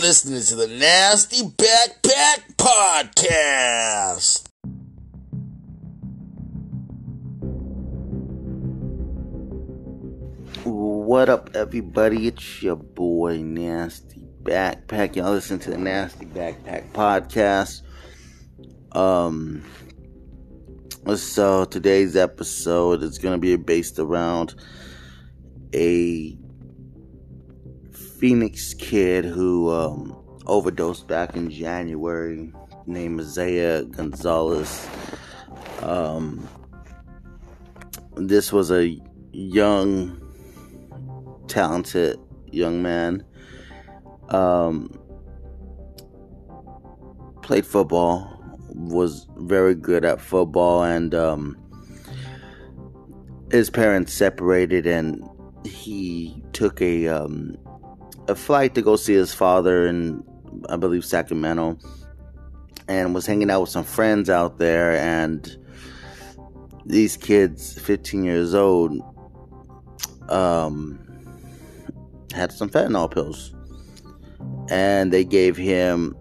listening to the Nasty Backpack Podcast. What up, everybody? It's your boy Nasty Backpack. Y'all listen to the Nasty Backpack Podcast. Um, so today's episode is going to be based around a Phoenix kid who um, overdosed back in January, named Isaiah Gonzalez. Um, this was a young, talented young man. Um, played football, was very good at football, and um, his parents separated, and he took a um, a flight to go see his father in, I believe, Sacramento, and was hanging out with some friends out there. And these kids, 15 years old, um, had some fentanyl pills, and they gave him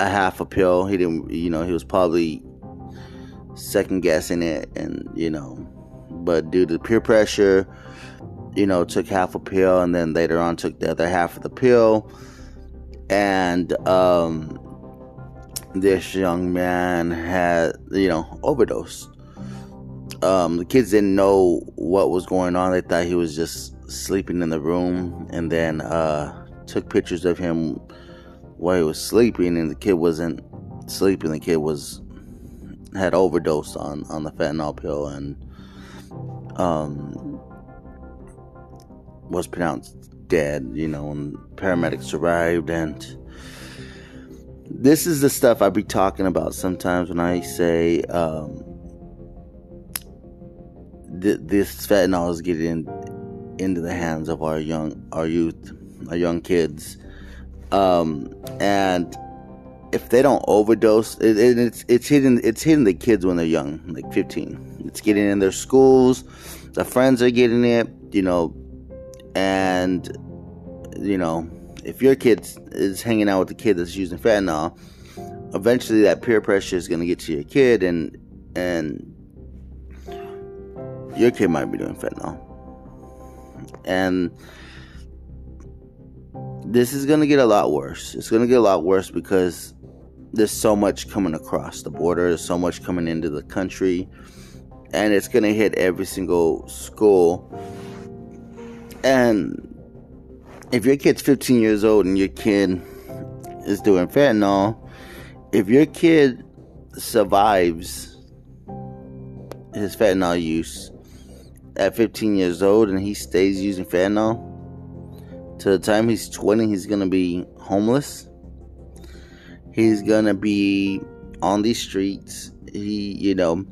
a half a pill. He didn't, you know, he was probably second guessing it, and you know, but due to peer pressure you know, took half a pill and then later on took the other half of the pill. And um, this young man had, you know, overdosed. Um, the kids didn't know what was going on. They thought he was just sleeping in the room and then uh, took pictures of him while he was sleeping and the kid wasn't sleeping. The kid was had overdosed on, on the fentanyl pill and um, was pronounced dead, you know, and paramedics arrived. And this is the stuff I'd be talking about sometimes when I say um, th- this fentanyl is getting into the hands of our young, our youth, our young kids. Um, and if they don't overdose, it, it, it's it's hitting it's hitting the kids when they're young, like 15. It's getting in their schools. The friends are getting it. You know, and you know if your kid is hanging out with the kid that's using fentanyl eventually that peer pressure is going to get to your kid and and your kid might be doing fentanyl. And this is going to get a lot worse. It's going to get a lot worse because there's so much coming across the border. There's so much coming into the country. And it's going to hit every single school and if your kid's 15 years old and your kid is doing fentanyl, if your kid survives his fentanyl use at 15 years old and he stays using fentanyl, to the time he's 20, he's gonna be homeless. He's gonna be on these streets. He, you know,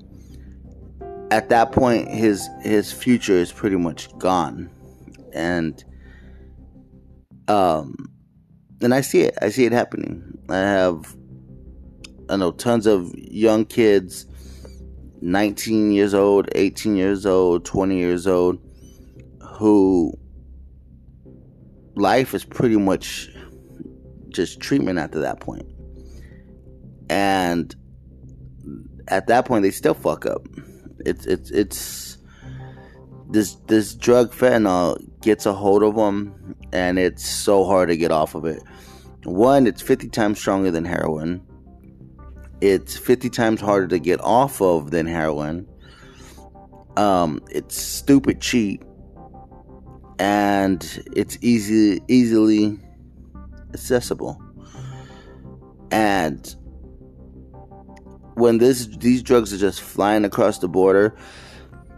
at that point, his his future is pretty much gone and um and I see it. I see it happening. I have I know tons of young kids 19 years old, 18 years old, 20 years old who life is pretty much just treatment after that point. And at that point they still fuck up. It's it's it's this this drug fentanyl gets a hold of them and it's so hard to get off of it. One it's 50 times stronger than heroin. It's 50 times harder to get off of than heroin. Um, it's stupid cheap. And it's easy easily accessible. And when this these drugs are just flying across the border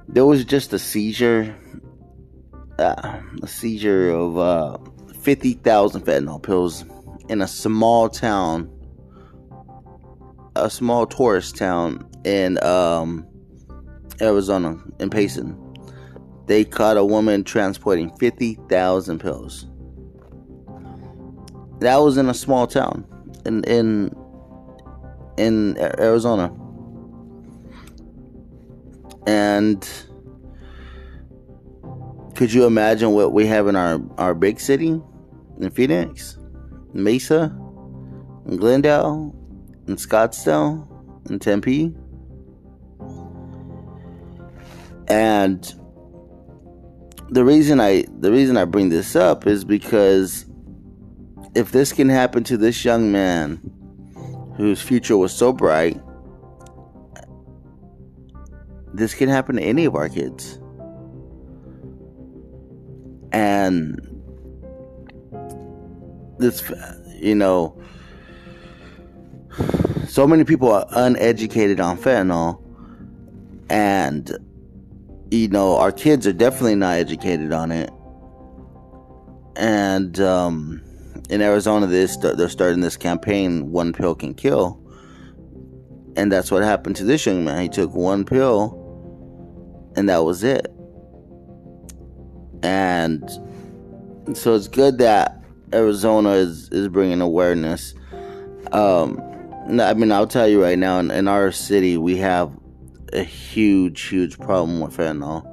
there was just a seizure, uh, a seizure of uh, 50,000 fentanyl pills in a small town, a small tourist town in um, Arizona, in Payson. They caught a woman transporting 50,000 pills. That was in a small town in in in Arizona and could you imagine what we have in our, our big city in Phoenix? Mesa, in Glendale, in Scottsdale, in Tempe. And the reason I the reason I bring this up is because if this can happen to this young man whose future was so bright, this can happen to any of our kids. And this, you know, so many people are uneducated on fentanyl, and, you know, our kids are definitely not educated on it. And, um, in Arizona, they they're starting this campaign, One Pill Can Kill. And that's what happened to this young man. He took one pill, and that was it. And so it's good that Arizona is, is bringing awareness. Um, I mean, I'll tell you right now, in, in our city, we have a huge, huge problem with fentanyl.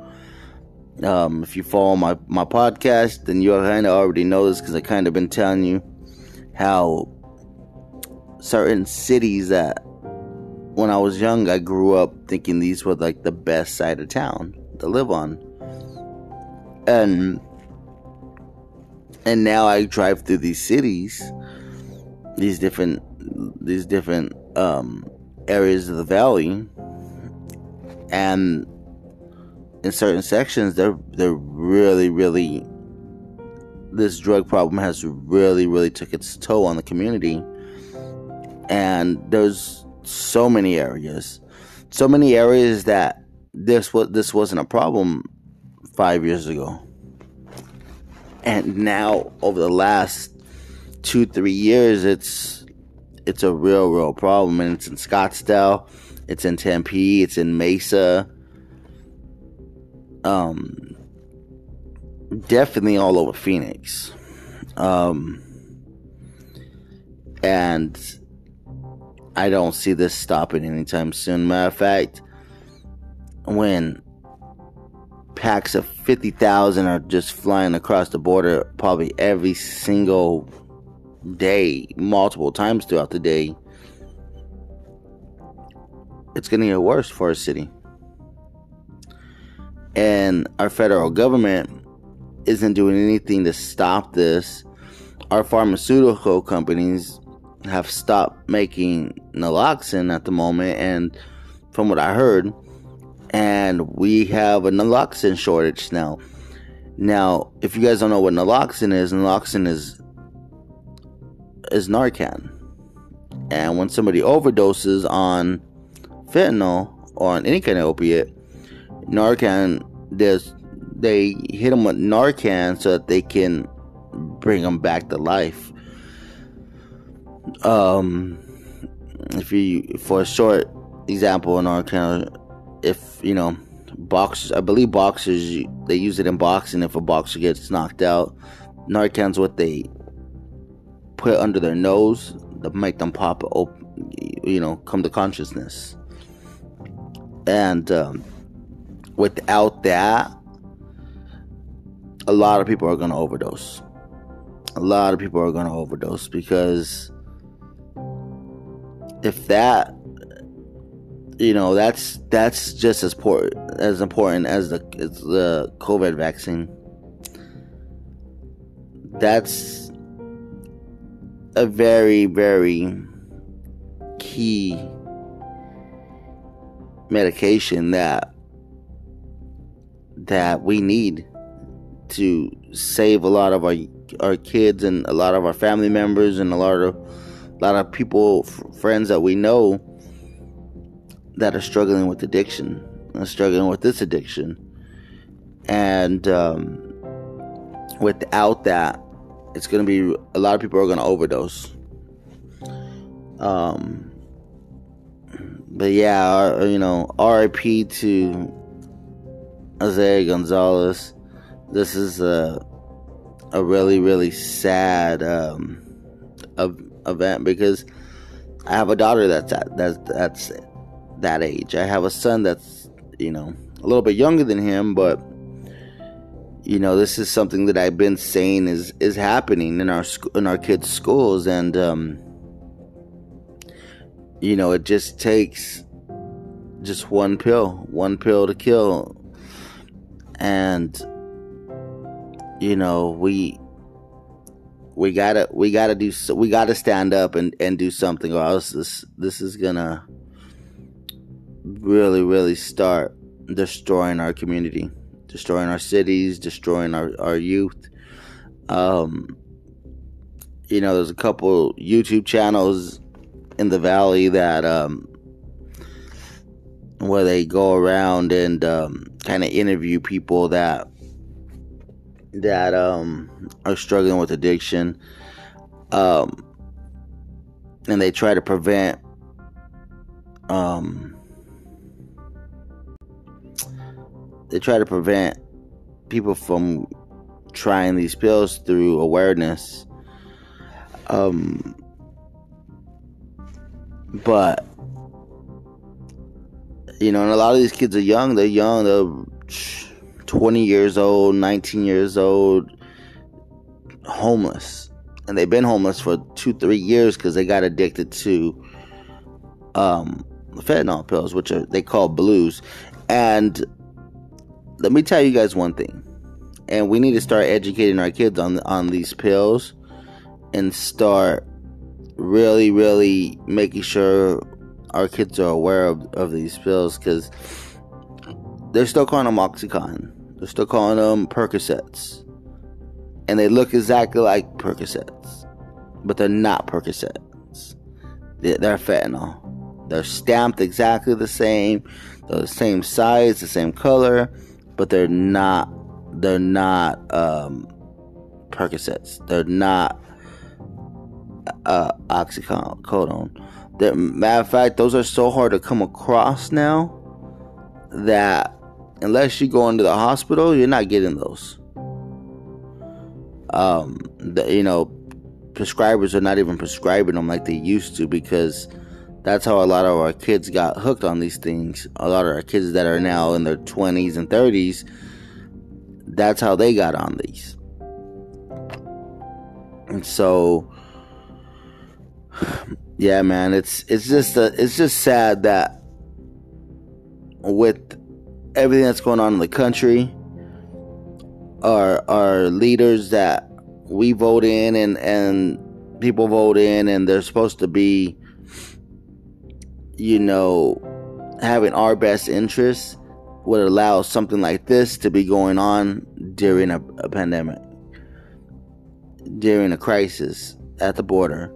Um, if you follow my, my podcast, then you kind of already know this because I kind of been telling you how certain cities that when I was young, I grew up thinking these were like the best side of town to live on. And and now I drive through these cities, these different these different um, areas of the valley, and in certain sections, they're they're really really this drug problem has really really took its toll on the community, and there's so many areas, so many areas that this what this wasn't a problem five years ago, and now over the last two three years, it's it's a real real problem, and it's in Scottsdale, it's in Tempe, it's in Mesa um, definitely all over Phoenix. Um, and I don't see this stopping anytime soon. Matter of fact, when packs of 50,000 are just flying across the border probably every single day, multiple times throughout the day, it's going to get worse for our city and our federal government isn't doing anything to stop this. Our pharmaceutical companies have stopped making naloxone at the moment, and from what I heard, and we have a naloxone shortage now. Now, if you guys don't know what naloxone is, naloxone is is Narcan, and when somebody overdoses on fentanyl or on any kind of opiate, Narcan, there's they hit them with Narcan so that they can bring them back to life. Um, if you for a short example, Narcan, if you know boxers, I believe boxers they use it in boxing. If a boxer gets knocked out, Narcan's what they put under their nose to make them pop, open, you know, come to consciousness. And um, without that, a lot of people are going to overdose. A lot of people are going to overdose because if that you know that's that's just as important as important as the as the COVID vaccine. That's a very very key medication that that we need to save a lot of our our kids and a lot of our family members and a lot of a lot of people friends that we know that are struggling with addiction and struggling with this addiction and um, without that it's going to be a lot of people are going to overdose um but yeah you know RIP to Jose Gonzalez. This is a a really really sad um, event because I have a daughter that's at, that's that's that age. I have a son that's you know a little bit younger than him, but you know, this is something that I've been saying is is happening in our sc- in our kids' schools, and um, you know, it just takes just one pill, one pill to kill, and you know, we we gotta we gotta do we gotta stand up and and do something, or else this this is gonna really really start destroying our community destroying our cities, destroying our, our youth. Um, you know, there's a couple YouTube channels in the valley that um, where they go around and um, kind of interview people that that um, are struggling with addiction, um, and they try to prevent um, they try to prevent people from trying these pills through awareness. Um, but you know, and a lot of these kids are young. They're young. They're 20 years old, 19 years old, homeless, and they've been homeless for two, three years because they got addicted to um, fentanyl pills, which are they call blues, and let me tell you guys one thing, and we need to start educating our kids on on these pills, and start really, really making sure our kids are aware of, of these pills because they're still calling them OxyContin. They're still calling them Percocets. And they look exactly like Percocets. But they're not Percocets. They're fentanyl. They're stamped exactly the same. They're the same size, the same color but they're not they're not um, Percocets. They're not uh, oxycodone. That matter of fact, those are so hard to come across now that unless you go into the hospital, you're not getting those. Um, the, you know, prescribers are not even prescribing them like they used to because that's how a lot of our kids got hooked on these things. A lot of our kids that are now in their 20s and 30s, that's how they got on these. And so yeah, man, it's it's just a, it's just sad that with everything that's going on in the country, our our leaders that we vote in and and people vote in and they're supposed to be you know, having our best interests would allow something like this to be going on during a, a pandemic, during a crisis at the border,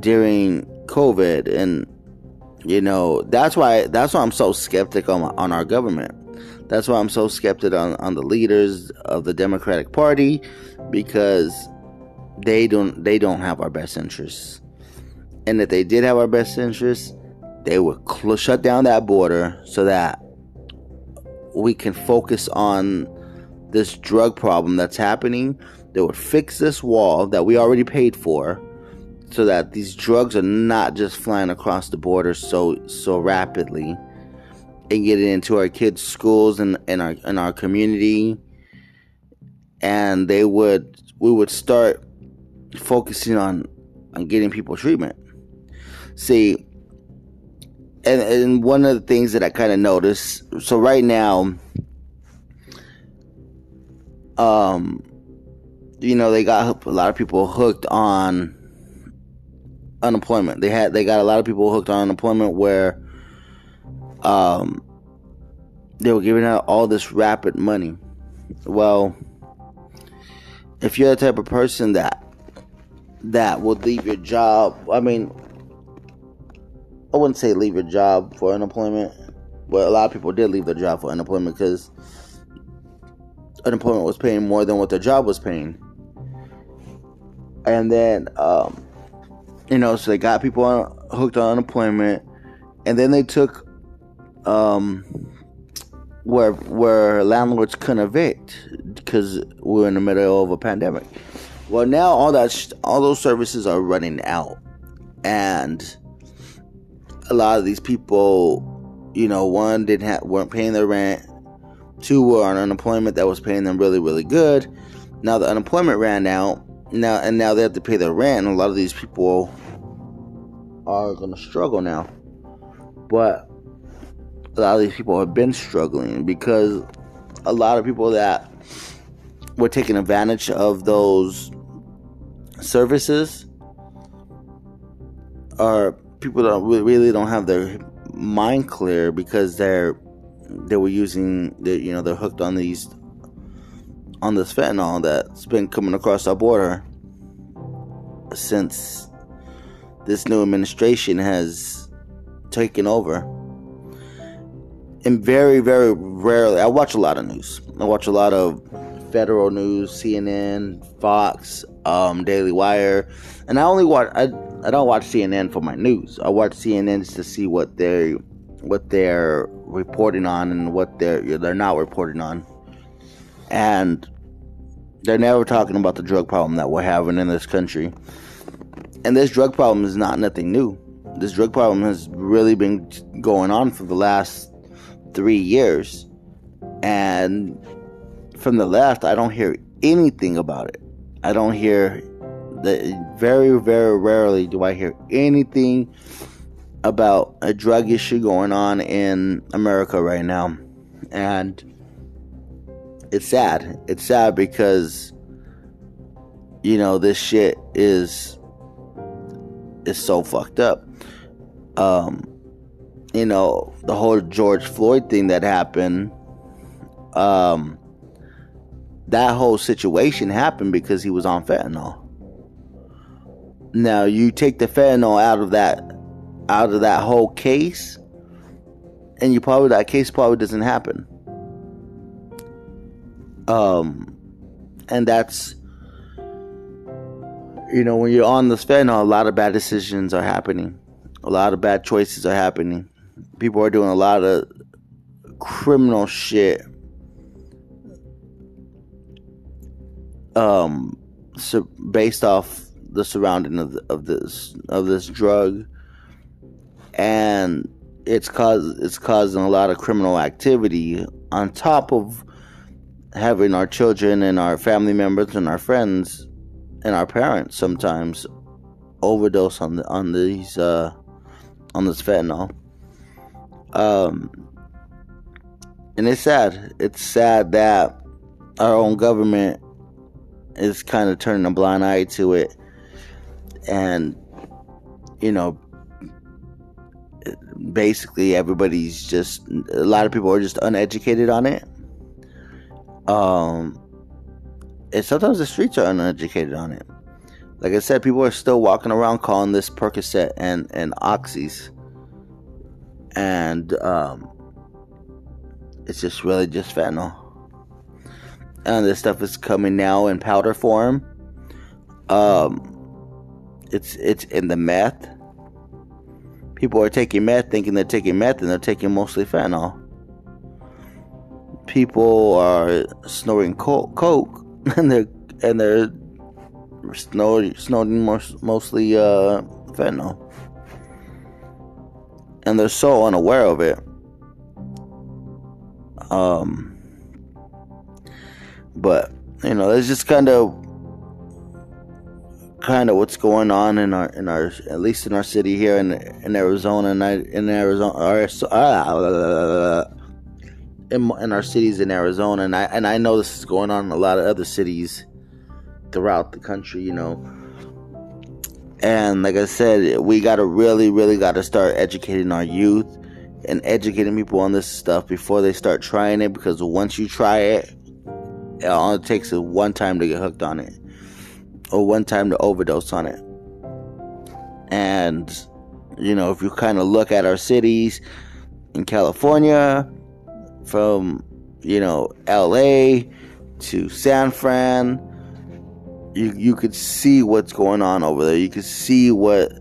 during COVID, and you know that's why that's why I'm so skeptic on on our government. That's why I'm so skeptical on, on the leaders of the Democratic Party because they don't they don't have our best interests. And if they did have our best interests, they would cl- shut down that border so that we can focus on this drug problem that's happening. They would fix this wall that we already paid for so that these drugs are not just flying across the border so so rapidly and getting into our kids' schools and, and our in our community and they would we would start focusing on on getting people treatment. See, and, and one of the things that I kind of noticed, so right now, um, you know, they got a lot of people hooked on unemployment. They had they got a lot of people hooked on unemployment where, um, they were giving out all this rapid money. Well, if you're the type of person that that will leave your job, I mean, I wouldn't say leave your job for unemployment, but a lot of people did leave their job for unemployment because unemployment was paying more than what their job was paying. And then, um, you know, so they got people on, hooked on unemployment, and then they took um, where where landlords couldn't evict because we are in the middle of a pandemic. Well, now all that all those services are running out, and a lot of these people, you know, one didn't have weren't paying their rent, Two were on unemployment that was paying them really, really good. Now the unemployment ran out. Now and now they have to pay their rent, and a lot of these people are going to struggle now. But a lot of these people have been struggling because a lot of people that were taking advantage of those services are people that really don't have their mind clear because they're they were using the you know they're hooked on these on this fentanyl that's been coming across our border since this new administration has taken over. And very, very rarely, I watch a lot of news. I watch a lot of federal news, CNN, Fox, um, Daily Wire, and I only watch. I I don't watch CNN for my news. I watch CNN just to see what they're what they're reporting on and what they're they're not reporting on, and they're never talking about the drug problem that we're having in this country. And this drug problem is not nothing new. This drug problem has really been going on for the last three years. And from the left, I don't hear anything about it. I don't hear very, very rarely do I hear anything about a drug issue going on in America right now. And it's sad. It's sad because you know this shit is is so fucked up. Um, you know, the whole George Floyd thing that happened, um, that whole situation happened because he was on fentanyl. Now you take the fentanyl out of that out of that whole case, and you probably that case probably doesn't happen. Um, and that's you know, when you're on this fentanyl, a lot of bad decisions are happening. A lot of bad choices are happening. People are doing a lot of criminal shit. Um, so based off the surrounding of, of this of this drug, and it's cause it's causing a lot of criminal activity on top of having our children and our family members and our friends and our parents sometimes overdose on the on these uh, on this fentanyl. Um, and it's sad. It's sad that our own government is kind of turning a blind eye to it, and you know, basically everybody's just a lot of people are just uneducated on it. Um, and sometimes the streets are uneducated on it. Like I said, people are still walking around calling this Percocet and and oxys, and um, it's just really just fentanyl. And this stuff is coming now in powder form. Um, it's it's in the meth. People are taking meth, thinking they're taking meth, and they're taking mostly fentanyl. People are snorting coke and they're and they're snorting, snorting most, mostly uh, fentanyl, and they're so unaware of it. Um, but you know, it's just kind of kind of what's going on in our in our at least in our city here in in Arizona and I, in Arizona our, uh, in, in our cities in Arizona, and I and I know this is going on in a lot of other cities throughout the country, you know. And like I said, we gotta really, really gotta start educating our youth and educating people on this stuff before they start trying it. Because once you try it, it only takes one time to get hooked on it, or one time to overdose on it. And you know, if you kind of look at our cities in California, from you know LA to San Fran. You you could see what's going on over there. You could see what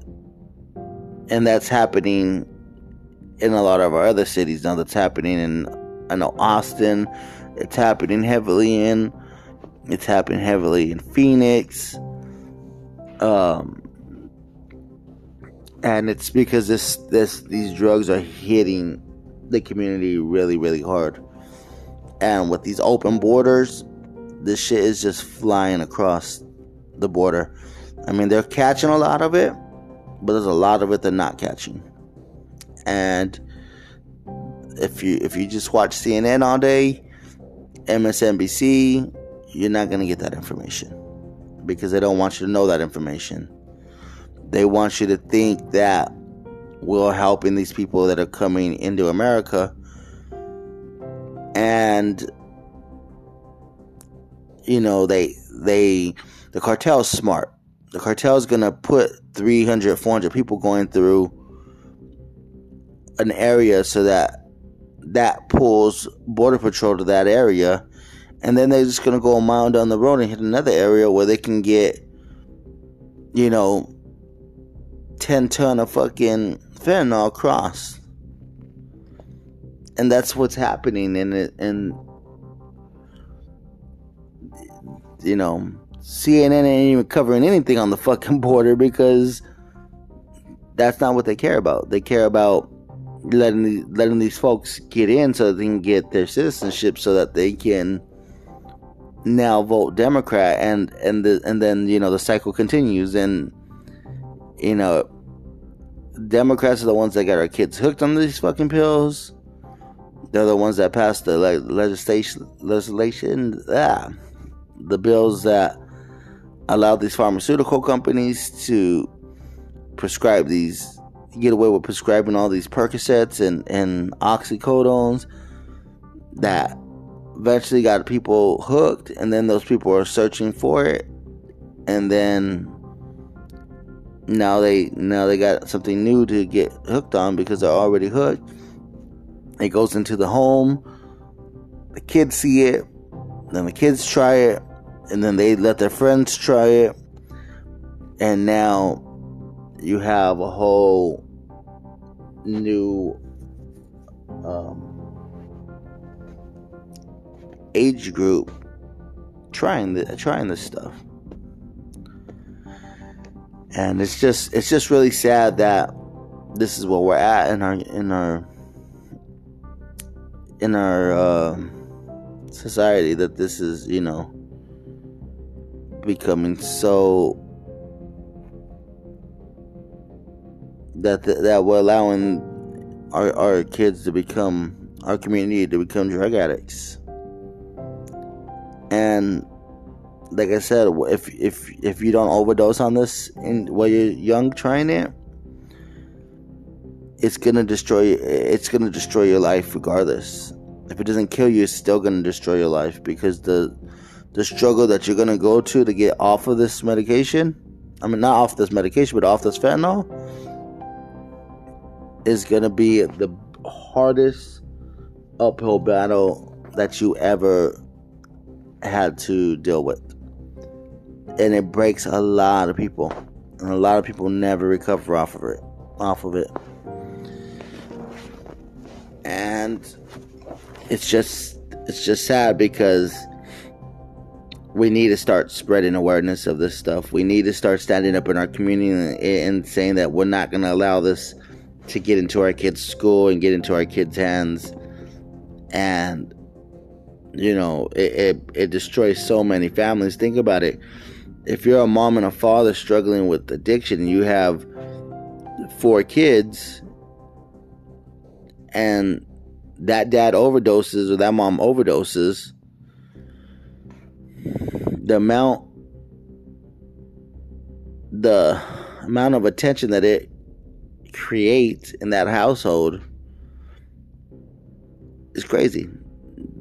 and that's happening in a lot of our other cities now that's happening in I know Austin, it's happening heavily in it's happening heavily in Phoenix. Um and it's because this this these drugs are hitting the community really, really hard. And with these open borders, this shit is just flying across the border. I mean, they're catching a lot of it, but there's a lot of it they're not catching. And if you if you just watch CNN all day, MSNBC, you're not going to get that information because they don't want you to know that information. They want you to think that we're helping these people that are coming into America. And you know they they the cartel is smart. The cartel is going to put 300 400 people going through an area so that that pulls border patrol to that area and then they're just going to go a mile down the road and hit another area where they can get you know 10 ton of fucking fentanyl across and that's what's happening and it and you know CNN ain't even covering anything on the fucking border because that's not what they care about. They care about letting letting these folks get in so they can get their citizenship so that they can now vote Democrat and and the and then you know the cycle continues and you know Democrats are the ones that got our kids hooked on these fucking pills. They're the ones that passed the le- legislation legislation ah, the bills that allow these pharmaceutical companies to prescribe these get away with prescribing all these Percocets and, and oxycodones that eventually got people hooked and then those people are searching for it and then now they now they got something new to get hooked on because they're already hooked. It goes into the home. The kids see it. Then the kids try it and then they let their friends try it. And now you have a whole new um, age group trying the, trying this stuff. And it's just it's just really sad that this is where we're at in our in our in our uh, society that this is you know becoming so that that we're allowing our our kids to become our community to become drug addicts and like I said, if if if you don't overdose on this in while you're young trying it, it's gonna destroy it's gonna destroy your life regardless. If it doesn't kill you, it's still gonna destroy your life because the the struggle that you're gonna go to to get off of this medication, I mean not off this medication, but off this fentanyl, is gonna be the hardest uphill battle that you ever had to deal with and it breaks a lot of people, and a lot of people never recover off of it. Off of it, and it's just it's just sad because we need to start spreading awareness of this stuff. We need to start standing up in our community and, saying that we're not going to allow this to get into our kids' school and get into our kids' hands. And you know, it, it, it destroys so many families. Think about it if you're a mom and a father struggling with addiction you have four kids and that dad overdoses or that mom overdoses the amount the amount of attention that it creates in that household is crazy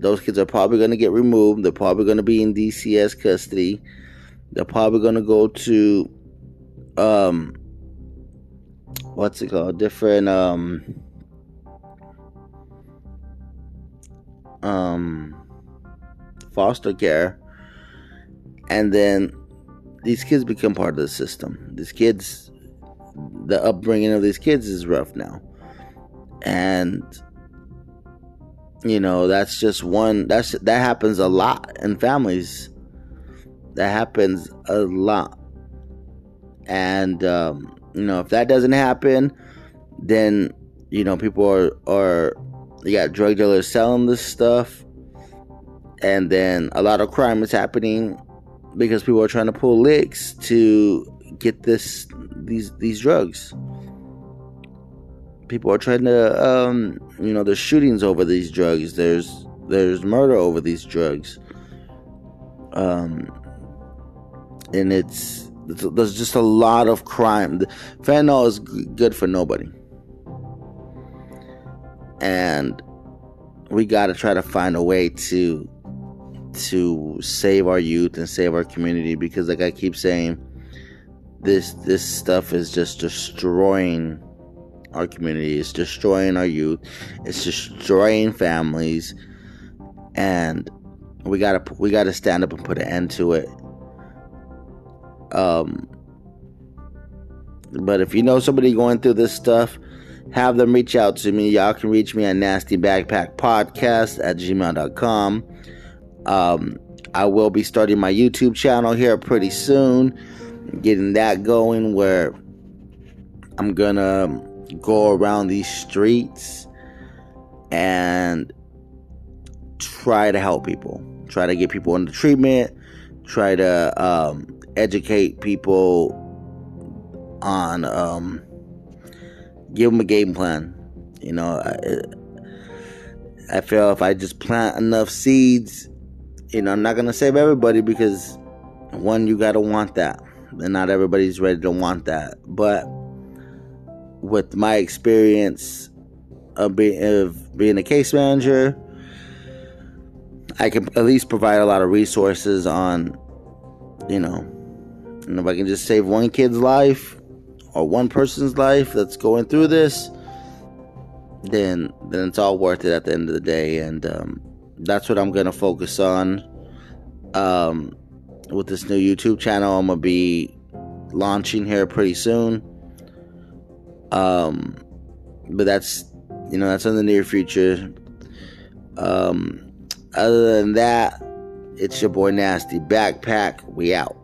those kids are probably going to get removed they're probably going to be in DCS custody they're probably gonna go to um what's it called? Different um um foster care and then these kids become part of the system. These kids the upbringing of these kids is rough now. And you know, that's just one that's that happens a lot in families that happens a lot. And, um, you know, if that doesn't happen, then, you know, people are, are, you got drug dealers selling this stuff. and then a lot of crime is happening because people are trying to pull licks to get this these these drugs. People are trying to, um, you know, there's shootings over these drugs. There's there's murder over these drugs. Um, and it's, there's just a lot of crime. Fentanyl is good for nobody, and we got to try to find a way to to save our youth and save our community because like I keep saying this this stuff is just destroying our community it's destroying our youth it's destroying families and we got to we got to stand up and put an end to it. Um but if you know somebody going through this stuff have them reach out to me. Y'all can reach me at nasty backpack podcast at gmail.com um, I will be starting my YouTube channel here pretty soon, getting that going where I'm gonna go around these streets and try to help people, try to get people into treatment, try to um, educate people on, um, give them a game plan. You know, I, I feel if I just plant enough seeds you know, I'm not gonna save everybody because one, you gotta want that, and not everybody's ready to want that. But with my experience of being of being a case manager, I can at least provide a lot of resources on, you know, and if I can just save one kid's life or one person's life that's going through this, then then it's all worth it at the end of the day. And um, that's what I'm gonna focus on. Um, with this new YouTube channel, I'm gonna be launching here pretty soon. Um, but that's you know that's in the near future. Um, other than that, it's your boy Nasty Backpack. We out.